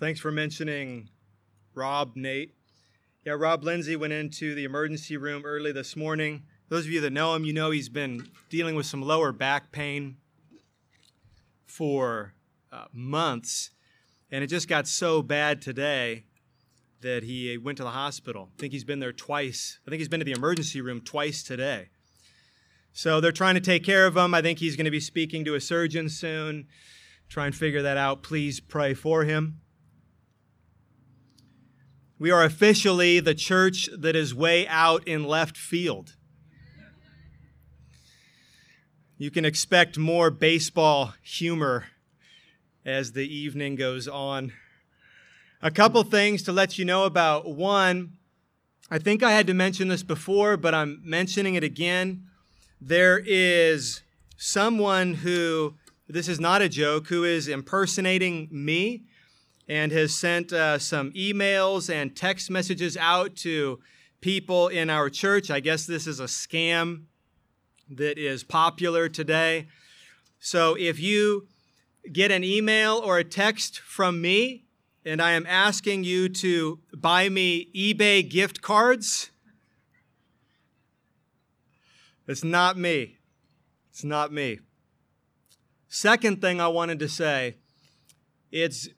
Thanks for mentioning Rob, Nate. Yeah, Rob Lindsay went into the emergency room early this morning. Those of you that know him, you know he's been dealing with some lower back pain for uh, months. And it just got so bad today that he went to the hospital. I think he's been there twice. I think he's been to the emergency room twice today. So they're trying to take care of him. I think he's going to be speaking to a surgeon soon. Try and figure that out. Please pray for him. We are officially the church that is way out in left field. You can expect more baseball humor as the evening goes on. A couple things to let you know about. One, I think I had to mention this before, but I'm mentioning it again. There is someone who, this is not a joke, who is impersonating me and has sent uh, some emails and text messages out to people in our church. I guess this is a scam that is popular today. So if you get an email or a text from me and I am asking you to buy me eBay gift cards, it's not me. It's not me. Second thing I wanted to say, it's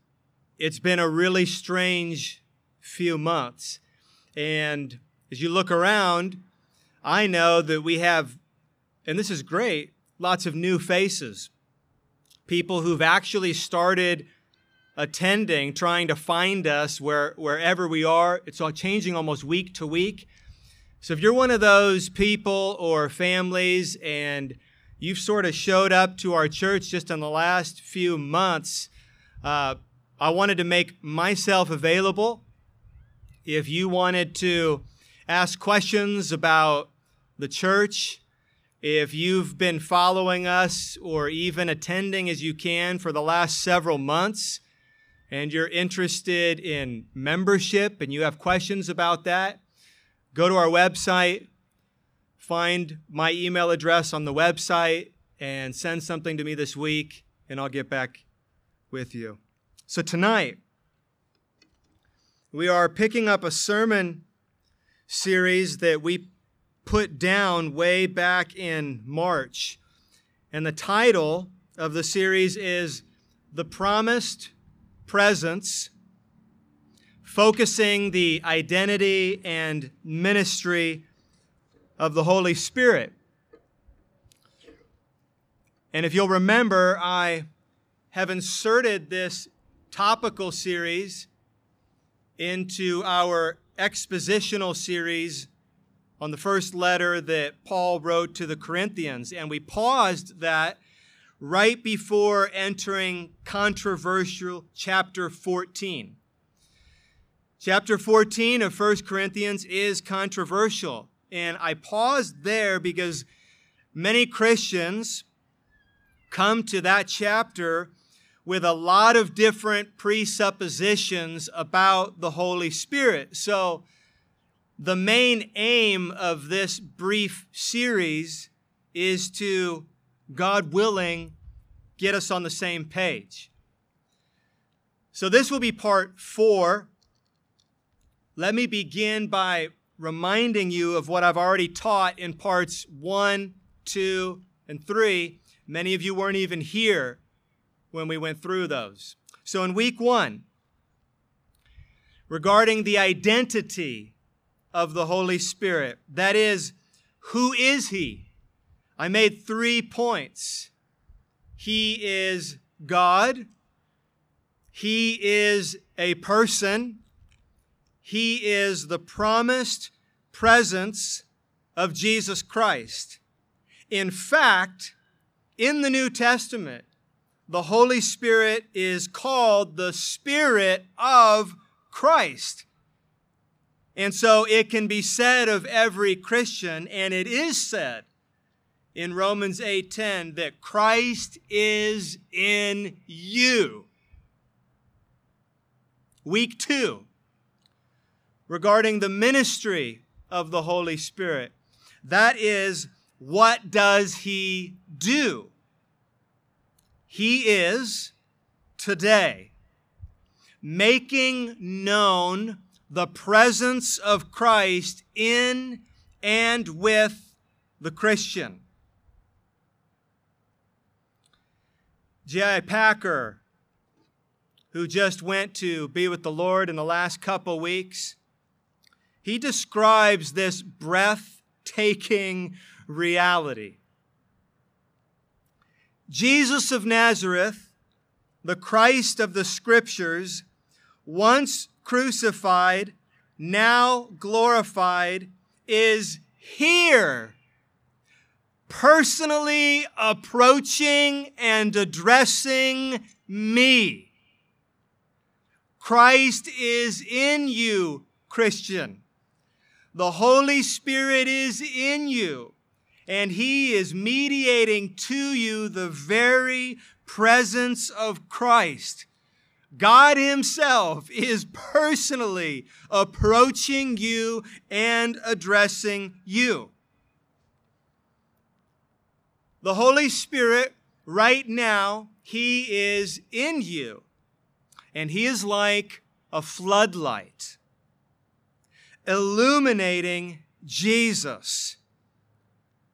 it's been a really strange few months. And as you look around, I know that we have, and this is great, lots of new faces. People who've actually started attending, trying to find us where, wherever we are. It's all changing almost week to week. So if you're one of those people or families and you've sort of showed up to our church just in the last few months, uh, I wanted to make myself available. If you wanted to ask questions about the church, if you've been following us or even attending as you can for the last several months, and you're interested in membership and you have questions about that, go to our website, find my email address on the website, and send something to me this week, and I'll get back with you. So tonight, we are picking up a sermon series that we put down way back in March. And the title of the series is The Promised Presence, focusing the identity and ministry of the Holy Spirit. And if you'll remember, I have inserted this topical series into our expositional series on the first letter that Paul wrote to the Corinthians. And we paused that right before entering controversial chapter 14. Chapter 14 of 1 Corinthians is controversial. And I paused there because many Christians come to that chapter with a lot of different presuppositions about the Holy Spirit. So, the main aim of this brief series is to, God willing, get us on the same page. So, this will be part four. Let me begin by reminding you of what I've already taught in parts one, two, and three. Many of you weren't even here when we went through those. So in week one, regarding the identity of the Holy Spirit, that is, who is He? I made three points. He is God. He is a person. He is the promised presence of Jesus Christ. In fact, in the New Testament, the Holy Spirit is called the Spirit of Christ. And so it can be said of every Christian, and it is said in Romans 8:10 that Christ is in you. Week 2 regarding the ministry of the Holy Spirit. That is what does he do? He is today making known the presence of Christ in and with the Christian. J.I. Packer, who just went to be with the Lord in the last couple weeks, he describes this breathtaking reality. Jesus of Nazareth, the Christ of the Scriptures, once crucified, now glorified, is here, personally approaching and addressing me. Christ is in you, Christian. The Holy Spirit is in you, and He is mediating to you the very presence of Christ. God Himself is personally approaching you and addressing you. The Holy Spirit, right now, He is in you, and He is like a floodlight illuminating Jesus,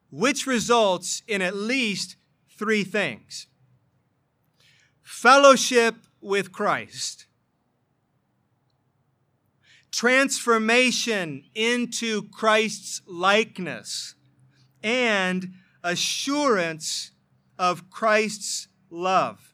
which results in at least three things fellowship with Christ, transformation into Christ's likeness, and assurance of Christ's love.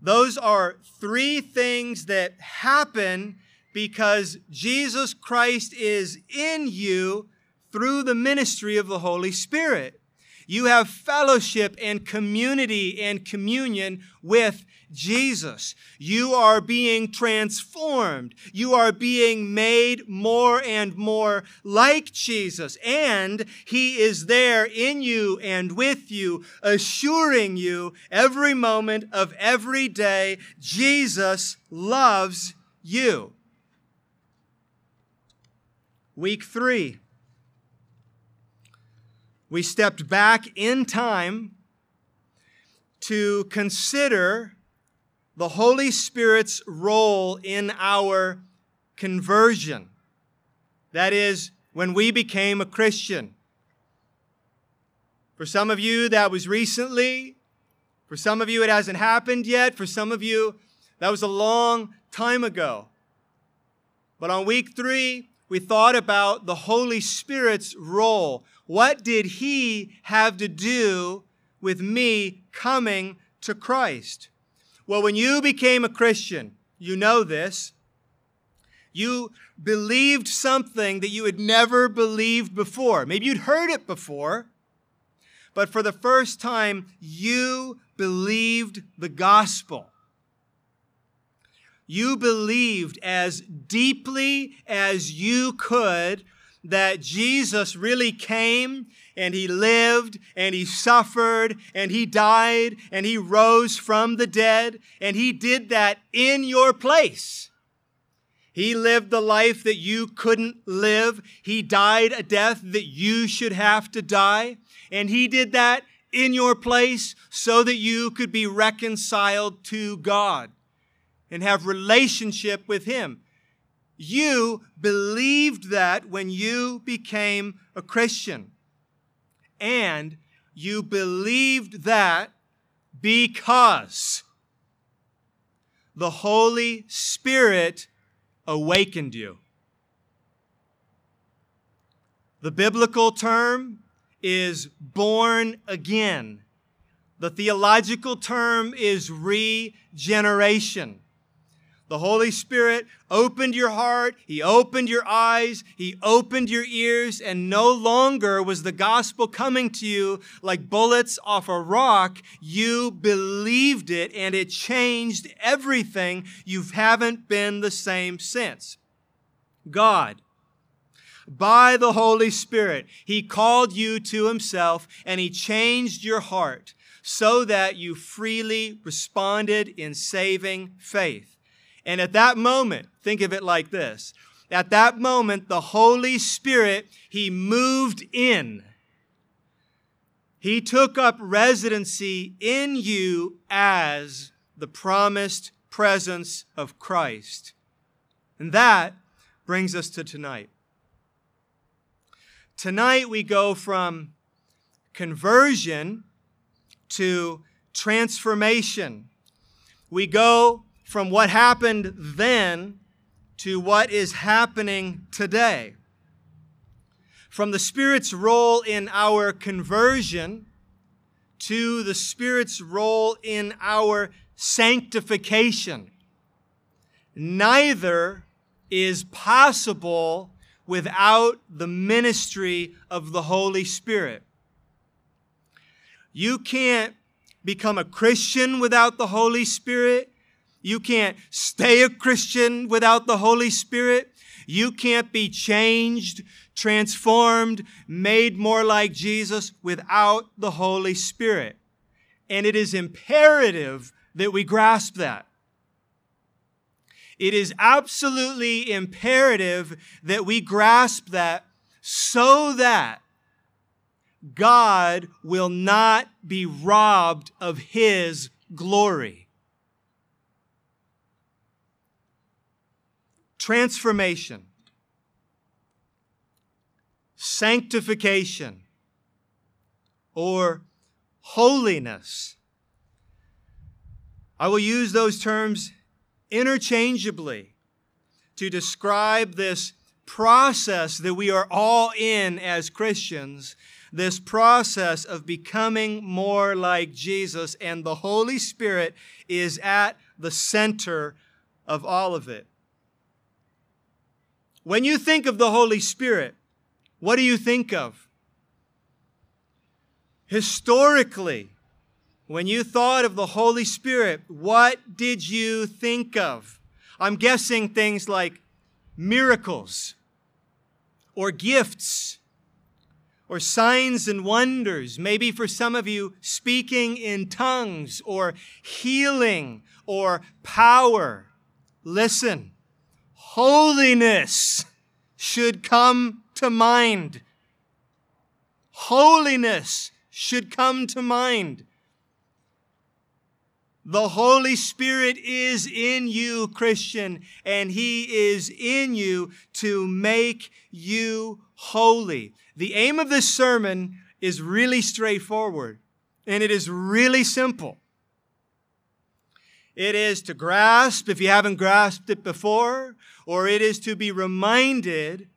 Those are three things that happen because Jesus Christ is in you through the ministry of the Holy Spirit. You have fellowship and community and communion with Jesus. You are being transformed. You are being made more and more like Jesus. And He is there in you and with you, assuring you every moment of every day, Jesus loves you. Week three, we stepped back in time to consider the Holy Spirit's role in our conversion. That is, when we became a Christian. For some of you, that was recently. For some of you, it hasn't happened yet. For some of you, that was a long time ago. But on week three, we thought about the Holy Spirit's role. What did He have to do with me coming to Christ? Well, when you became a Christian, you know this. You believed something that you had never believed before. Maybe you'd heard it before, but for the first time, you believed the gospel you believed as deeply as you could that Jesus really came and he lived and he suffered and he died and he rose from the dead and he did that in your place. He lived the life that you couldn't live. He died a death that you should have to die. And he did that in your place so that you could be reconciled to God and have relationship with him. You believed that when you became a Christian. And you believed that because the Holy Spirit awakened you. The biblical term is born again. The theological term is regeneration. The Holy Spirit opened your heart, He opened your eyes, He opened your ears, and no longer was the gospel coming to you like bullets off a rock. You believed it, and it changed everything. You haven't been the same since. God, by the Holy Spirit, He called you to Himself, and He changed your heart so that you freely responded in saving faith. And at that moment, think of it like this. At that moment, the Holy Spirit, He moved in. He took up residency in you as the promised presence of Christ. And that brings us to tonight. Tonight we go from conversion to transformation. We go from what happened then to what is happening today. From the Spirit's role in our conversion to the Spirit's role in our sanctification. Neither is possible without the ministry of the Holy Spirit. You can't become a Christian without the Holy Spirit. You can't stay a Christian without the Holy Spirit. You can't be changed, transformed, made more like Jesus without the Holy Spirit. And it is imperative that we grasp that. It is absolutely imperative that we grasp that so that God will not be robbed of His glory. Transformation, sanctification, or holiness. I will use those terms interchangeably to describe this process that we are all in as Christians, this process of becoming more like Jesus, and the Holy Spirit is at the center of all of it. When you think of the Holy Spirit, what do you think of? Historically, when you thought of the Holy Spirit, what did you think of? I'm guessing things like miracles or gifts or signs and wonders. Maybe for some of you, speaking in tongues or healing or power. Listen, holiness should come to mind. Holiness should come to mind. The Holy Spirit is in you, Christian, and He is in you to make you holy. The aim of this sermon is really straightforward, and it is really simple. It is to grasp, if you haven't grasped it before, or it is to be reminded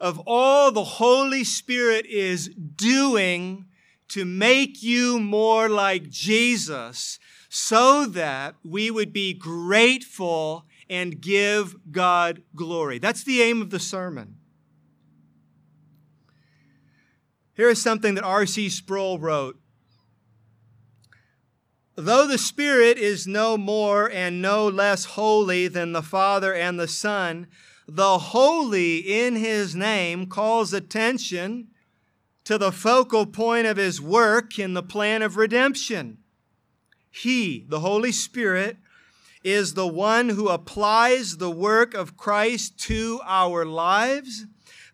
of all the Holy Spirit is doing to make you more like Jesus so that we would be grateful and give God glory. That's the aim of the sermon. Here is something that R.C. Sproul wrote. Though the Spirit is no more and no less holy than the Father and the Son, the holy in his name calls attention to the focal point of his work in the plan of redemption. He, the Holy Spirit, is the one who applies the work of Christ to our lives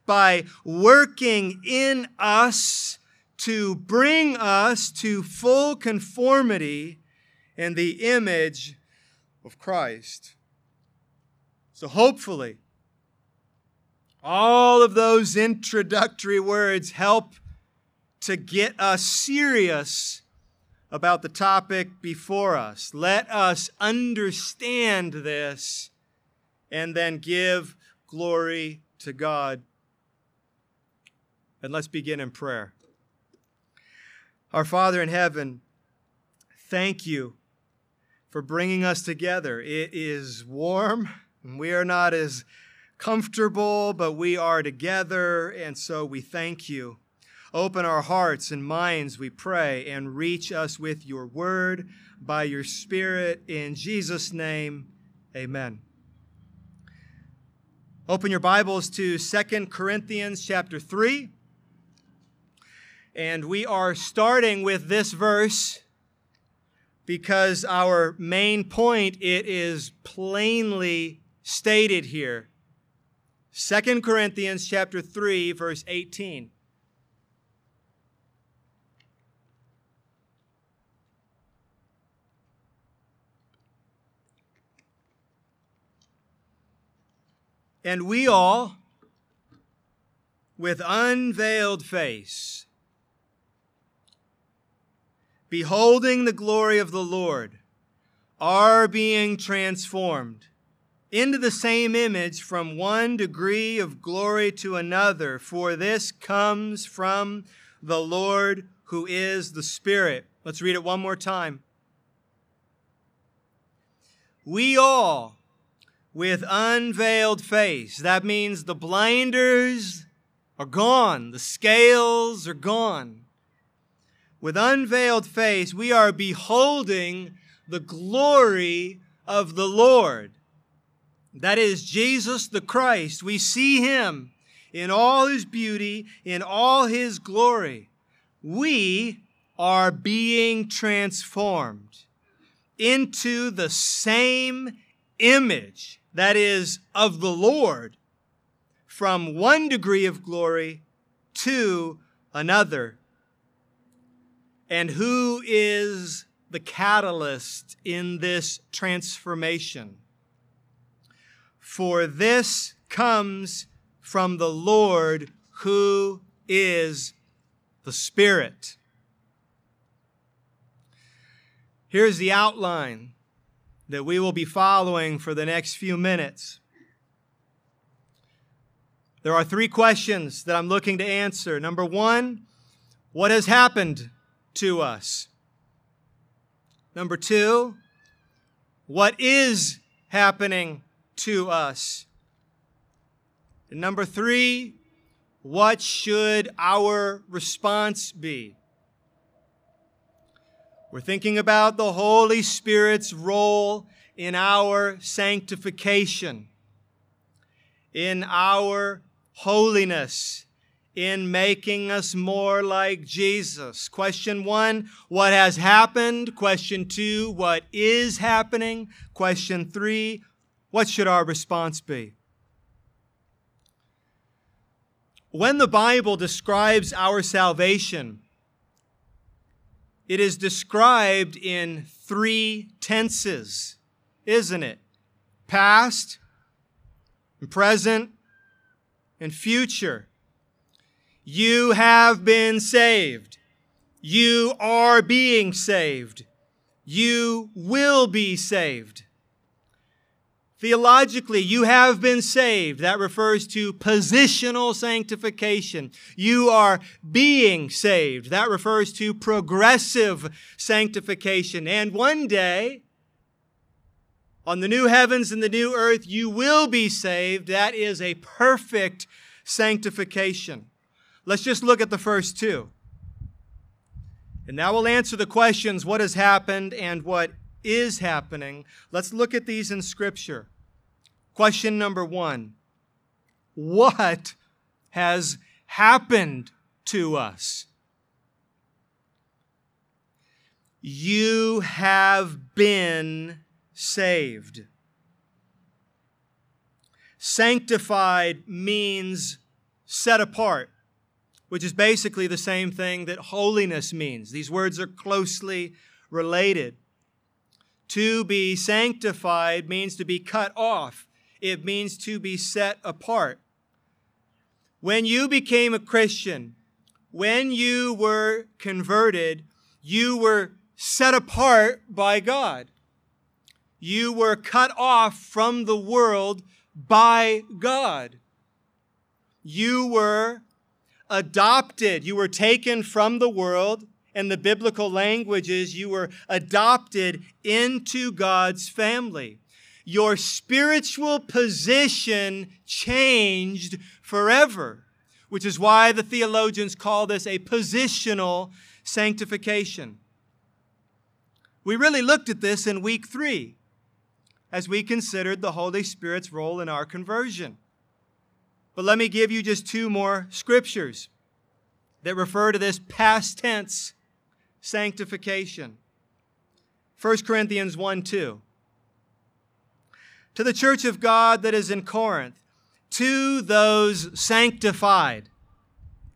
by working in us to bring us to full conformity in the image of Christ. So, hopefully, all of those introductory words help to get us serious about the topic before us. Let us understand this and then give glory to God. And let's begin in prayer. Our Father in heaven, thank you for bringing us together. It is warm, and we are not as comfortable, but we are together, and so we thank you. Open our hearts and minds, we pray, and reach us with your word by your Spirit. In Jesus' name, amen. Open your Bibles to Second Corinthians chapter 3. And we are starting with this verse because our main point it is plainly stated here. 2 Corinthians chapter 3 verse 18. And we all, with unveiled face, beholding the glory of the Lord, are being transformed into the same image from one degree of glory to another, for this comes from the Lord who is the Spirit. Let's read it one more time. We all, with unveiled face, that means the blinders are gone, the scales are gone. With unveiled face, we are beholding the glory of the Lord. That is Jesus the Christ. We see him in all his beauty, in all his glory. We are being transformed into the same image, that is, of the Lord, from one degree of glory to another. And who is the catalyst in this transformation? For this comes from the Lord who is the Spirit. Here's the outline that we will be following for the next few minutes. There are three questions that I'm looking to answer. Number one, what has happened to us? Number two, what is happening to us? And number three, what should our response be? We're thinking about the Holy Spirit's role in our sanctification, in our holiness, in making us more like Jesus. Question one, what has happened? Question two, what is happening? Question three, what should our response be? When the Bible describes our salvation, it is described in three tenses, isn't it? Past, present, and future. You have been saved. You are being saved. You will be saved. Theologically, you have been saved. That refers to positional sanctification. You are being saved. That refers to progressive sanctification. And one day, on the new heavens and the new earth, you will be saved. That is a perfect sanctification. Let's just look at the first two. And now we'll answer the questions what has happened and what is happening. Let's look at these in Scripture. Question number one What has happened to us? You have been saved. Sanctified means set apart, which is basically the same thing that holiness means. These words are closely related. To be sanctified means to be cut off it means to be set apart. When you became a Christian, when you were converted, you were set apart by God. You were cut off from the world by God. You were adopted. You were taken from the world. And the biblical language is you were adopted into God's family your spiritual position changed forever, which is why the theologians call this a positional sanctification. We really looked at this in week three as we considered the Holy Spirit's role in our conversion. But let me give you just two more scriptures that refer to this past tense sanctification. 1 Corinthians 1 2 to the church of God that is in Corinth, to those sanctified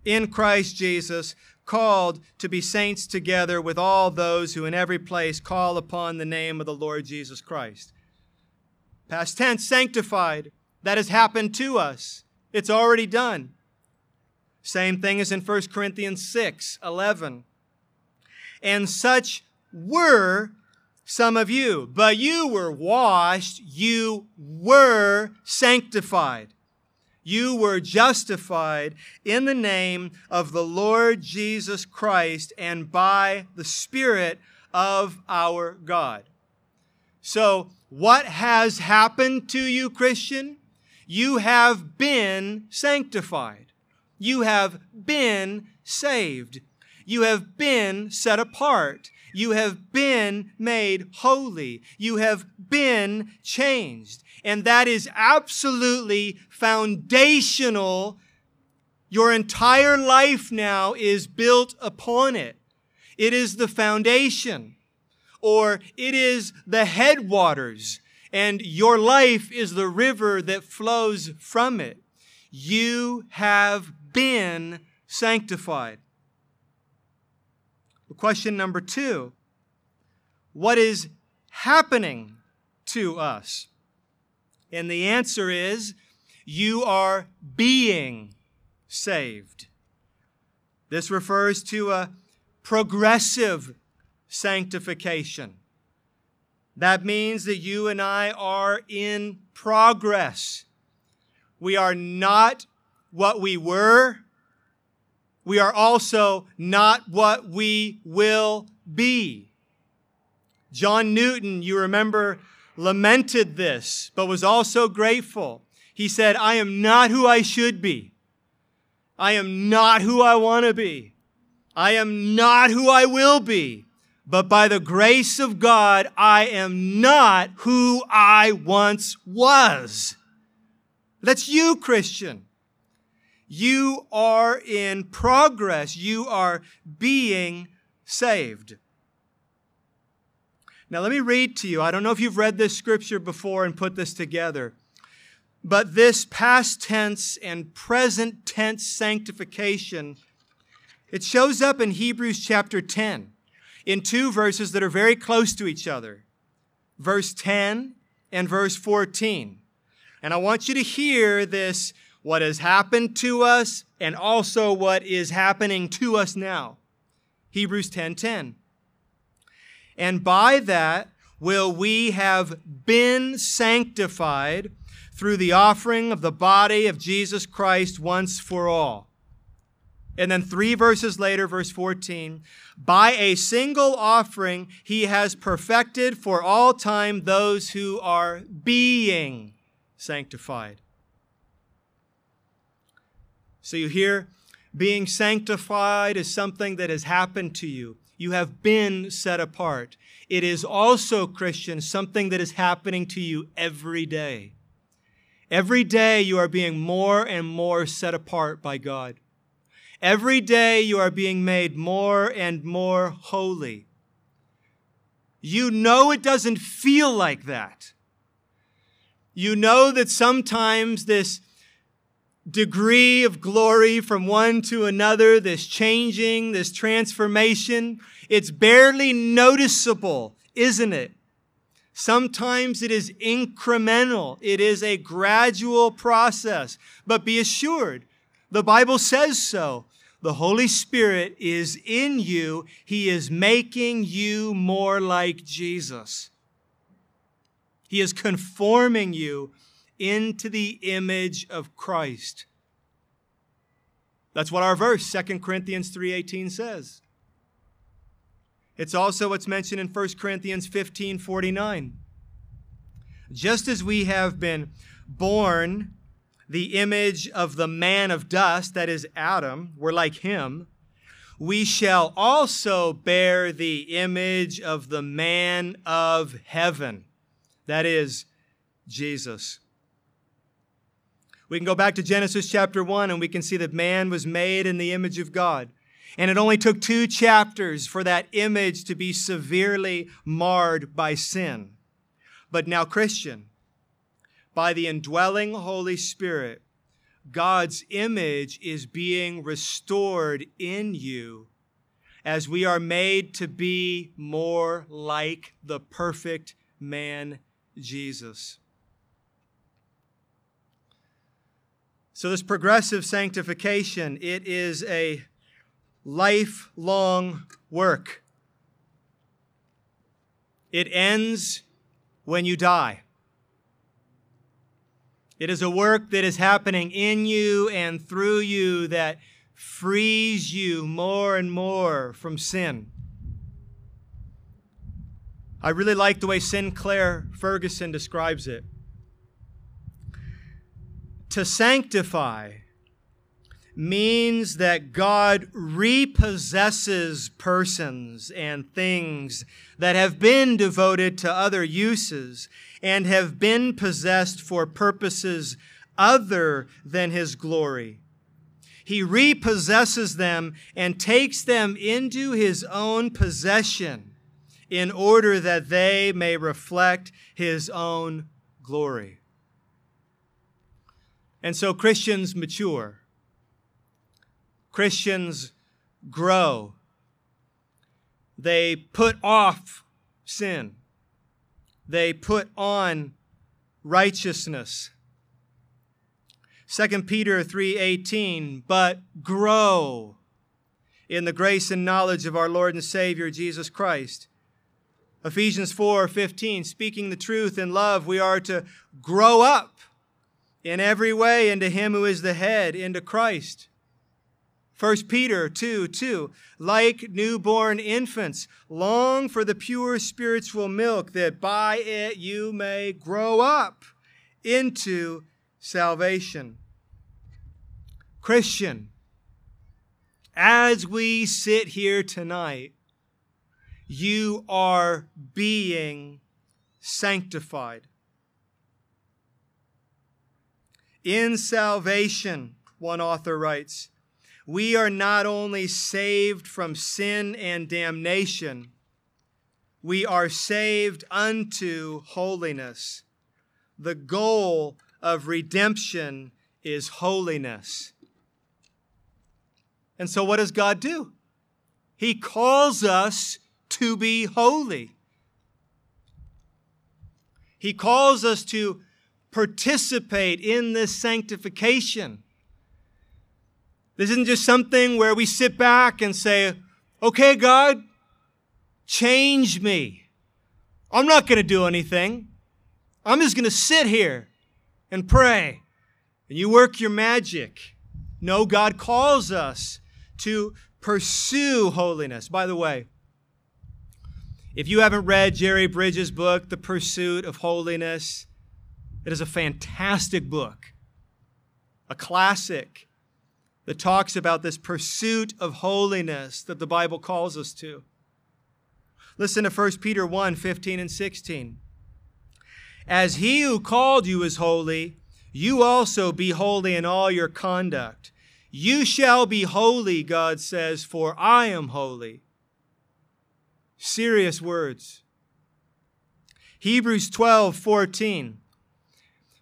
in Christ Jesus, called to be saints together with all those who in every place call upon the name of the Lord Jesus Christ. Past tense, sanctified. That has happened to us. It's already done. Same thing as in 1 Corinthians 6 11. And such were some of you, but you were washed, you were sanctified. You were justified in the name of the Lord Jesus Christ and by the Spirit of our God. So, what has happened to you, Christian? You have been sanctified. You have been saved. You have been set apart. You have been made holy. You have been changed. And that is absolutely foundational. Your entire life now is built upon it. It is the foundation, or it is the headwaters and your life is the river that flows from it. You have been sanctified. Question number two What is happening to us? And the answer is you are being saved. This refers to a progressive sanctification. That means that you and I are in progress. We are not what we were. We are also not what we will be. John Newton, you remember, lamented this, but was also grateful. He said, I am not who I should be. I am not who I want to be. I am not who I will be but by the grace of God, I am not who I once was. That's you, Christian. You are in progress. You are being saved. Now, let me read to you. I don't know if you've read this scripture before and put this together, but this past tense and present tense sanctification, it shows up in Hebrews chapter 10 in two verses that are very close to each other verse 10 and verse 14. And I want you to hear this what has happened to us and also what is happening to us now. Hebrews 10:10. 10, 10. And by that will we have been sanctified through the offering of the body of Jesus Christ once for all. And then three verses later, verse 14, by a single offering, he has perfected for all time those who are being sanctified. So you hear, being sanctified is something that has happened to you. You have been set apart. It is also, Christian, something that is happening to you every day. Every day you are being more and more set apart by God. Every day you are being made more and more holy. You know it doesn't feel like that. You know that sometimes this degree of glory from one to another, this changing, this transformation, it's barely noticeable, isn't it? Sometimes it is incremental. It is a gradual process. But be assured, the Bible says so. The Holy Spirit is in you. He is making you more like Jesus. He is conforming you into the image of Christ. That's what our verse 2 Corinthians 3:18 says. It's also what's mentioned in 1 Corinthians 15:49. Just as we have been born the image of the man of dust, that is Adam, we're like him, we shall also bear the image of the man of heaven, that is Jesus. We can go back to Genesis chapter 1 and we can see that man was made in the image of God. And it only took two chapters for that image to be severely marred by sin. But now, Christian, by the indwelling Holy Spirit, God's image is being restored in you as we are made to be more like the perfect man, Jesus. So, this progressive sanctification, it is a lifelong work. It ends when you die. It is a work that is happening in you and through you that frees you more and more from sin. I really like the way Sinclair Ferguson describes it to sanctify means that God repossesses persons and things that have been devoted to other uses and have been possessed for purposes other than His glory. He repossesses them and takes them into His own possession in order that they may reflect His own glory. And so Christians mature, Christians grow, they put off sin, they put on righteousness. 2 Peter 3:18 but grow in the grace and knowledge of our Lord and Savior Jesus Christ. Ephesians 4:15 speaking the truth in love we are to grow up in every way into him who is the head, into Christ. 1 Peter 2 2, like newborn infants, long for the pure spiritual milk, that by it you may grow up into salvation. Christian, as we sit here tonight, you are being sanctified. In salvation, one author writes, we are not only saved from sin and damnation, we are saved unto holiness. The goal of redemption is holiness. And so, what does God do? He calls us to be holy. He calls us to participate in this sanctification. This isn't just something where we sit back and say, okay, God, change me. I'm not going to do anything. I'm just going to sit here and pray. And you work your magic. No, God calls us to pursue holiness. By the way, if you haven't read Jerry Bridges' book, The Pursuit of Holiness, it is a fantastic book, a classic that talks about this pursuit of holiness that the Bible calls us to. Listen to 1 Peter 1 15 and 16. As he who called you is holy, you also be holy in all your conduct. You shall be holy, God says, for I am holy. Serious words. Hebrews 12 14.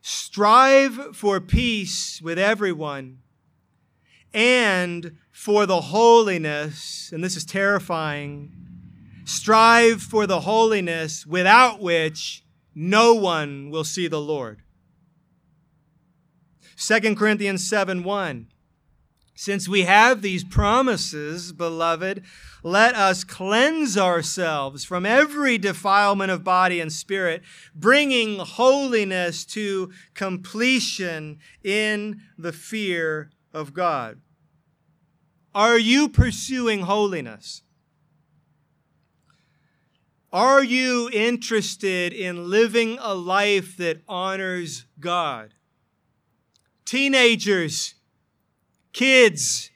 Strive for peace with everyone and for the holiness, and this is terrifying. Strive for the holiness without which no one will see the Lord. 2 Corinthians 7 1. Since we have these promises, beloved, let us cleanse ourselves from every defilement of body and spirit, bringing holiness to completion in the fear of God. Are you pursuing holiness? Are you interested in living a life that honors God? Teenagers, Kids,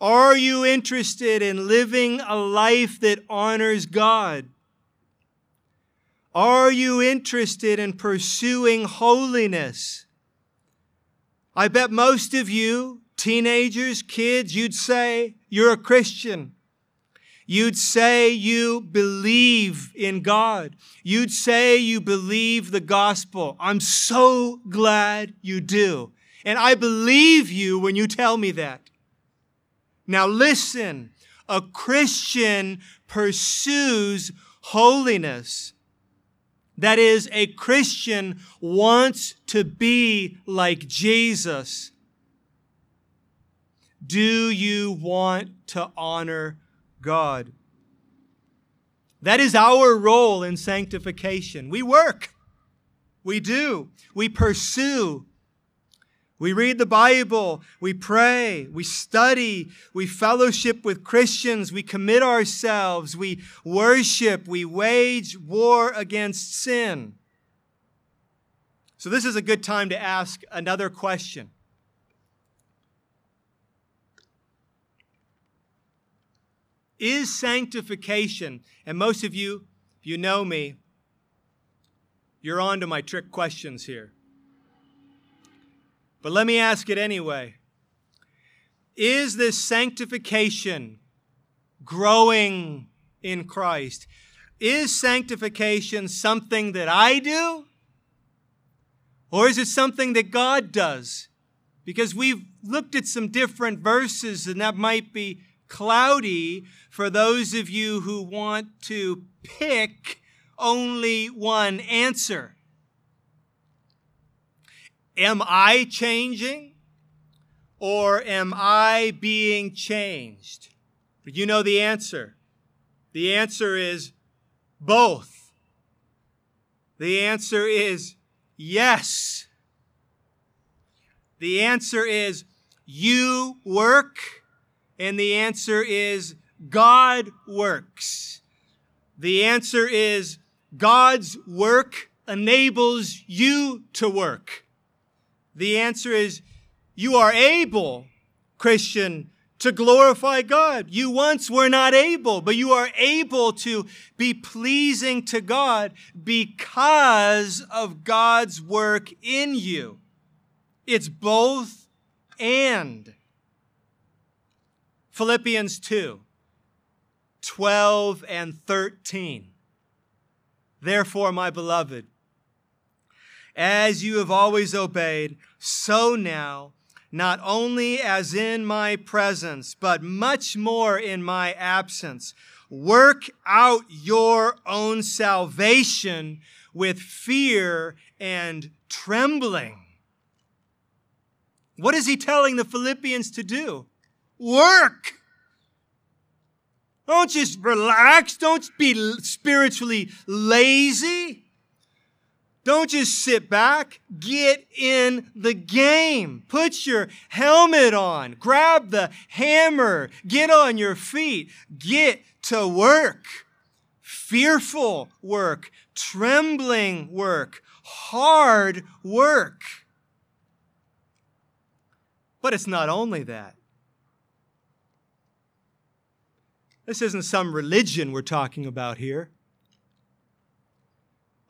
are you interested in living a life that honors God? Are you interested in pursuing holiness? I bet most of you, teenagers, kids, you'd say you're a Christian. You'd say you believe in God. You'd say you believe the gospel. I'm so glad you do. And I believe you when you tell me that. Now listen, a Christian pursues holiness. That is, a Christian wants to be like Jesus. Do you want to honor God? That is our role in sanctification. We work. We do. We pursue. We read the Bible. We pray. We study. We fellowship with Christians. We commit ourselves. We worship. We wage war against sin. So, this is a good time to ask another question. Is sanctification, and most of you, if you know me, you're on to my trick questions here. But let me ask it anyway. Is this sanctification growing in Christ? Is sanctification something that I do? Or is it something that God does? Because we've looked at some different verses, and that might be cloudy for those of you who want to pick only one answer. Am I changing or am I being changed? You know the answer. The answer is both. The answer is yes. The answer is you work, and the answer is God works. The answer is God's work enables you to work? The answer is you are able, Christian, to glorify God. You once were not able, but you are able to be pleasing to God because of God's work in you. It's both and. Philippians 2 12 and 13. Therefore, my beloved, as you have always obeyed, so now, not only as in my presence, but much more in my absence, work out your own salvation with fear and trembling. What is he telling the Philippians to do? Work! Don't just relax. Don't be spiritually lazy. Don't just sit back. Get in the game. Put your helmet on. Grab the hammer. Get on your feet. Get to work. Fearful work. Trembling work. Hard work. But it's not only that. This isn't some religion we're talking about here.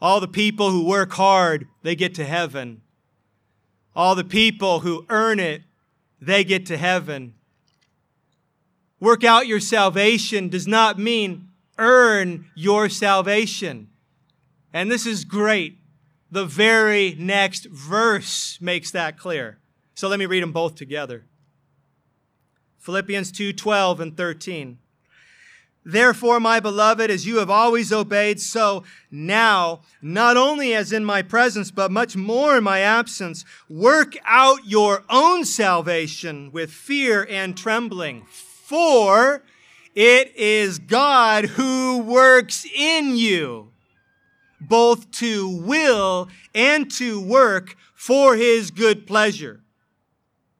All the people who work hard, they get to heaven. All the people who earn it, they get to heaven. Work out your salvation does not mean earn your salvation. And this is great. The very next verse makes that clear. So let me read them both together. Philippians 2 12 and 13. Therefore, my beloved, as you have always obeyed, so now, not only as in my presence, but much more in my absence, work out your own salvation with fear and trembling. For it is God who works in you, both to will and to work for his good pleasure.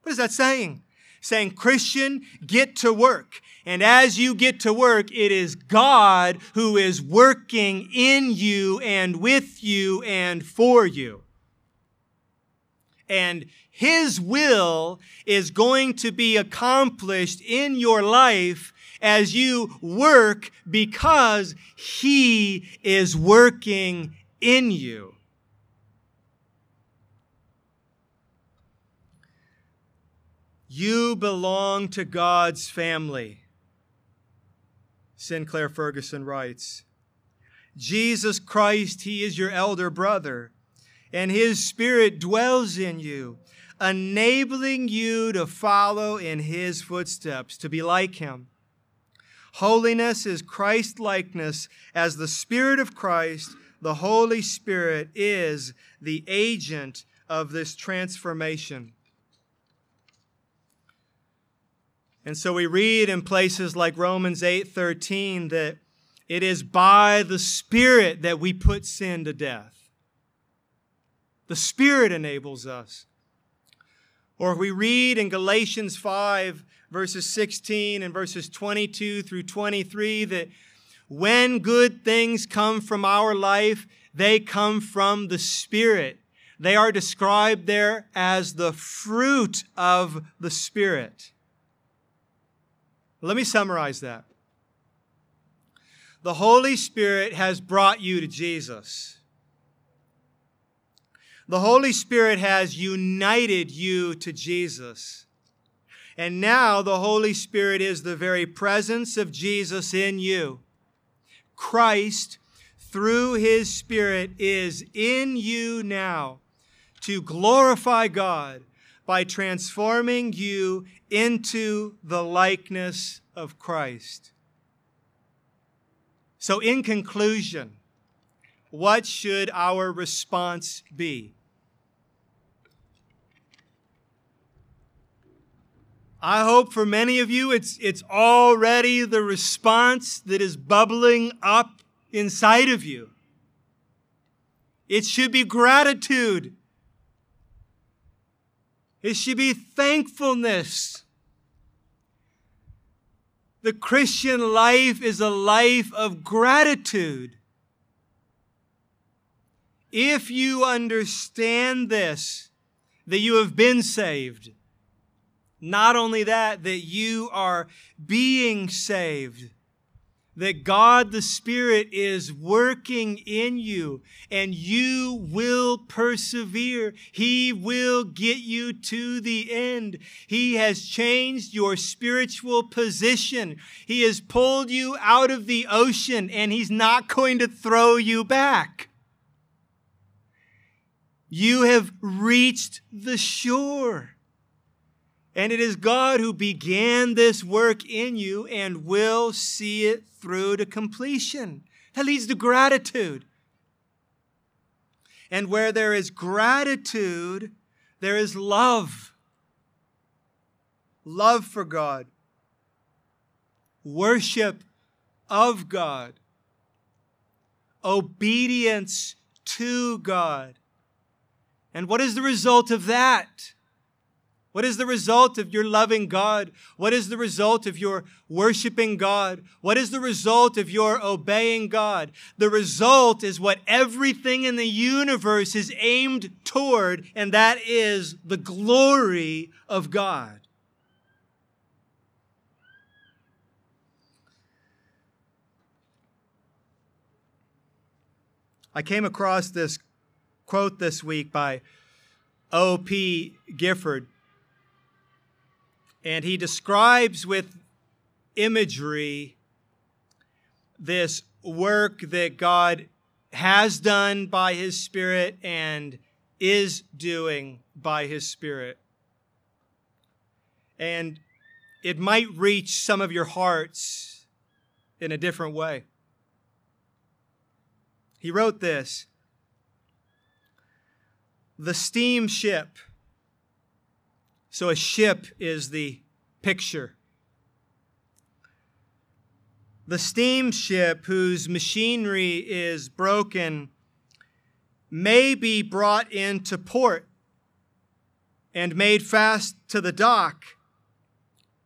What is that saying? Saying, Christian, get to work. And as you get to work, it is God who is working in you and with you and for you. And His will is going to be accomplished in your life as you work because He is working in you. You belong to God's family. Sinclair Ferguson writes Jesus Christ, He is your elder brother, and His Spirit dwells in you, enabling you to follow in His footsteps, to be like Him. Holiness is Christ likeness as the Spirit of Christ, the Holy Spirit is the agent of this transformation. And so we read in places like Romans 8:13 that it is by the Spirit that we put sin to death. The Spirit enables us. Or we read in Galatians 5, verses 16 and verses 22 through 23, that when good things come from our life, they come from the Spirit. They are described there as the fruit of the Spirit. Let me summarize that. The Holy Spirit has brought you to Jesus. The Holy Spirit has united you to Jesus. And now the Holy Spirit is the very presence of Jesus in you. Christ, through his Spirit, is in you now to glorify God by transforming you into the likeness of Christ. So, in conclusion, what should our response be? I hope for many of you it's, it's already the response that is bubbling up inside of you. It should be gratitude. It should be thankfulness. The Christian life is a life of gratitude. If you understand this, that you have been saved, not only that, that you are being saved, that God the Spirit is working in you and you will persevere. He will get you to the end. He has changed your spiritual position. He has pulled you out of the ocean and He's not going to throw you back. You have reached the shore. And it is God who began this work in you and will see it through to completion. That leads to gratitude. And where there is gratitude, there is love. Love for God, worship of God, obedience to God. And what is the result of that? What is the result of your loving God? What is the result of your worshiping God? What is the result of your obeying God? The result is what everything in the universe is aimed toward, and that is the glory of God. I came across this quote this week by O.P. Gifford and he describes with imagery this work that God has done by his Spirit and is doing by his Spirit. And it might reach some of your hearts in a different way. He wrote this The steamship so a ship is the picture. The steamship, whose machinery is broken, may be brought into port and made fast to the dock.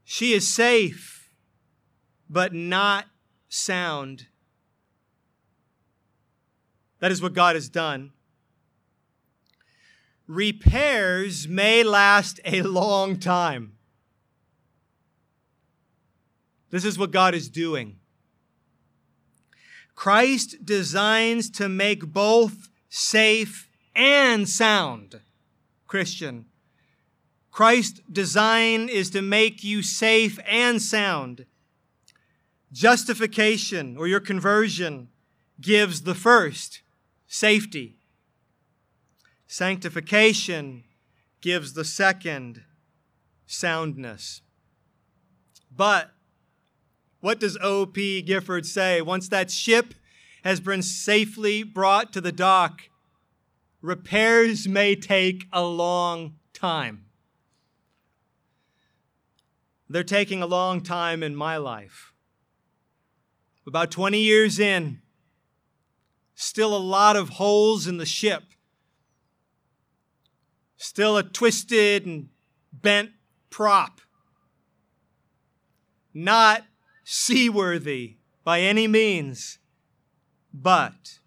She is safe, but not sound. That is what God has done repairs may last a long time. This is what God is doing. Christ designs to make both safe and sound. Christian. Christ's design is to make you safe and sound. Justification or your conversion gives the first safety. Sanctification gives the second soundness. But what does O.P. Gifford say? Once that ship has been safely brought to the dock, repairs may take a long time. They're taking a long time in my life. About 20 years in, still a lot of holes in the ship, still a twisted and bent prop, not seaworthy by any means, but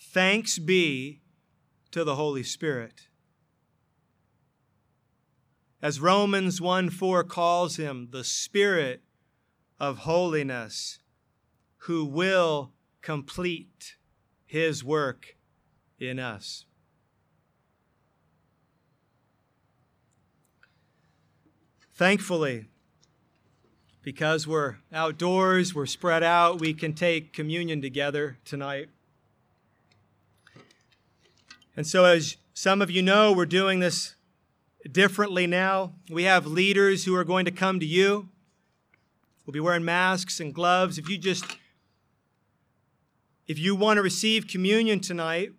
thanks be to the Holy Spirit as Romans 1 4 calls him, the Spirit of holiness, who will complete his work in us. Thankfully, because we're outdoors, we're spread out, we can take communion together tonight. And so, as some of you know, we're doing this differently now. We have leaders who are going to come to you. We'll be wearing masks and gloves. If you just if you want to receive communion tonight,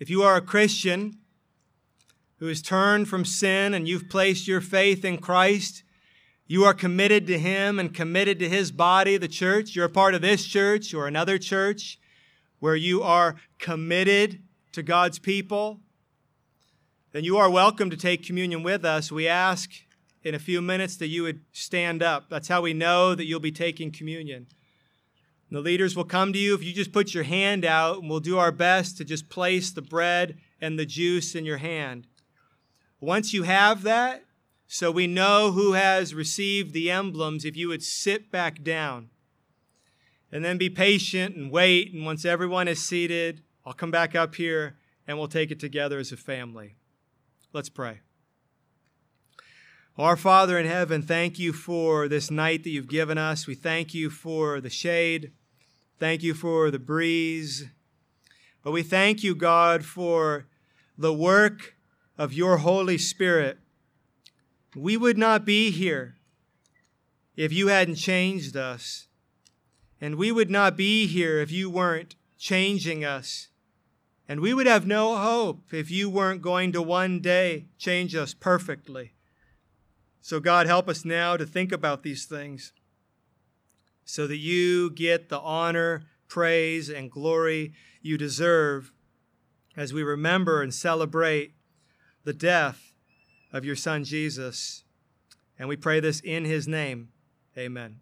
if you are a Christian who has turned from sin and you've placed your faith in Christ, you are committed to Him and committed to His body, the church. You're a part of this church or another church where you are committed to God's people then you are welcome to take communion with us. We ask in a few minutes that you would stand up. That's how we know that you'll be taking communion. The leaders will come to you if you just put your hand out, and we'll do our best to just place the bread and the juice in your hand. Once you have that, so we know who has received the emblems, if you would sit back down and then be patient and wait. And once everyone is seated, I'll come back up here and we'll take it together as a family. Let's pray. Our Father in heaven, thank you for this night that you've given us. We thank you for the shade. Thank you for the breeze. But we thank you, God, for the work of your Holy Spirit. We would not be here if you hadn't changed us. And we would not be here if you weren't changing us. And we would have no hope if you weren't going to one day change us perfectly. So, God, help us now to think about these things so that you get the honor, praise, and glory you deserve as we remember and celebrate the death of your Son, Jesus. And we pray this in his name. Amen.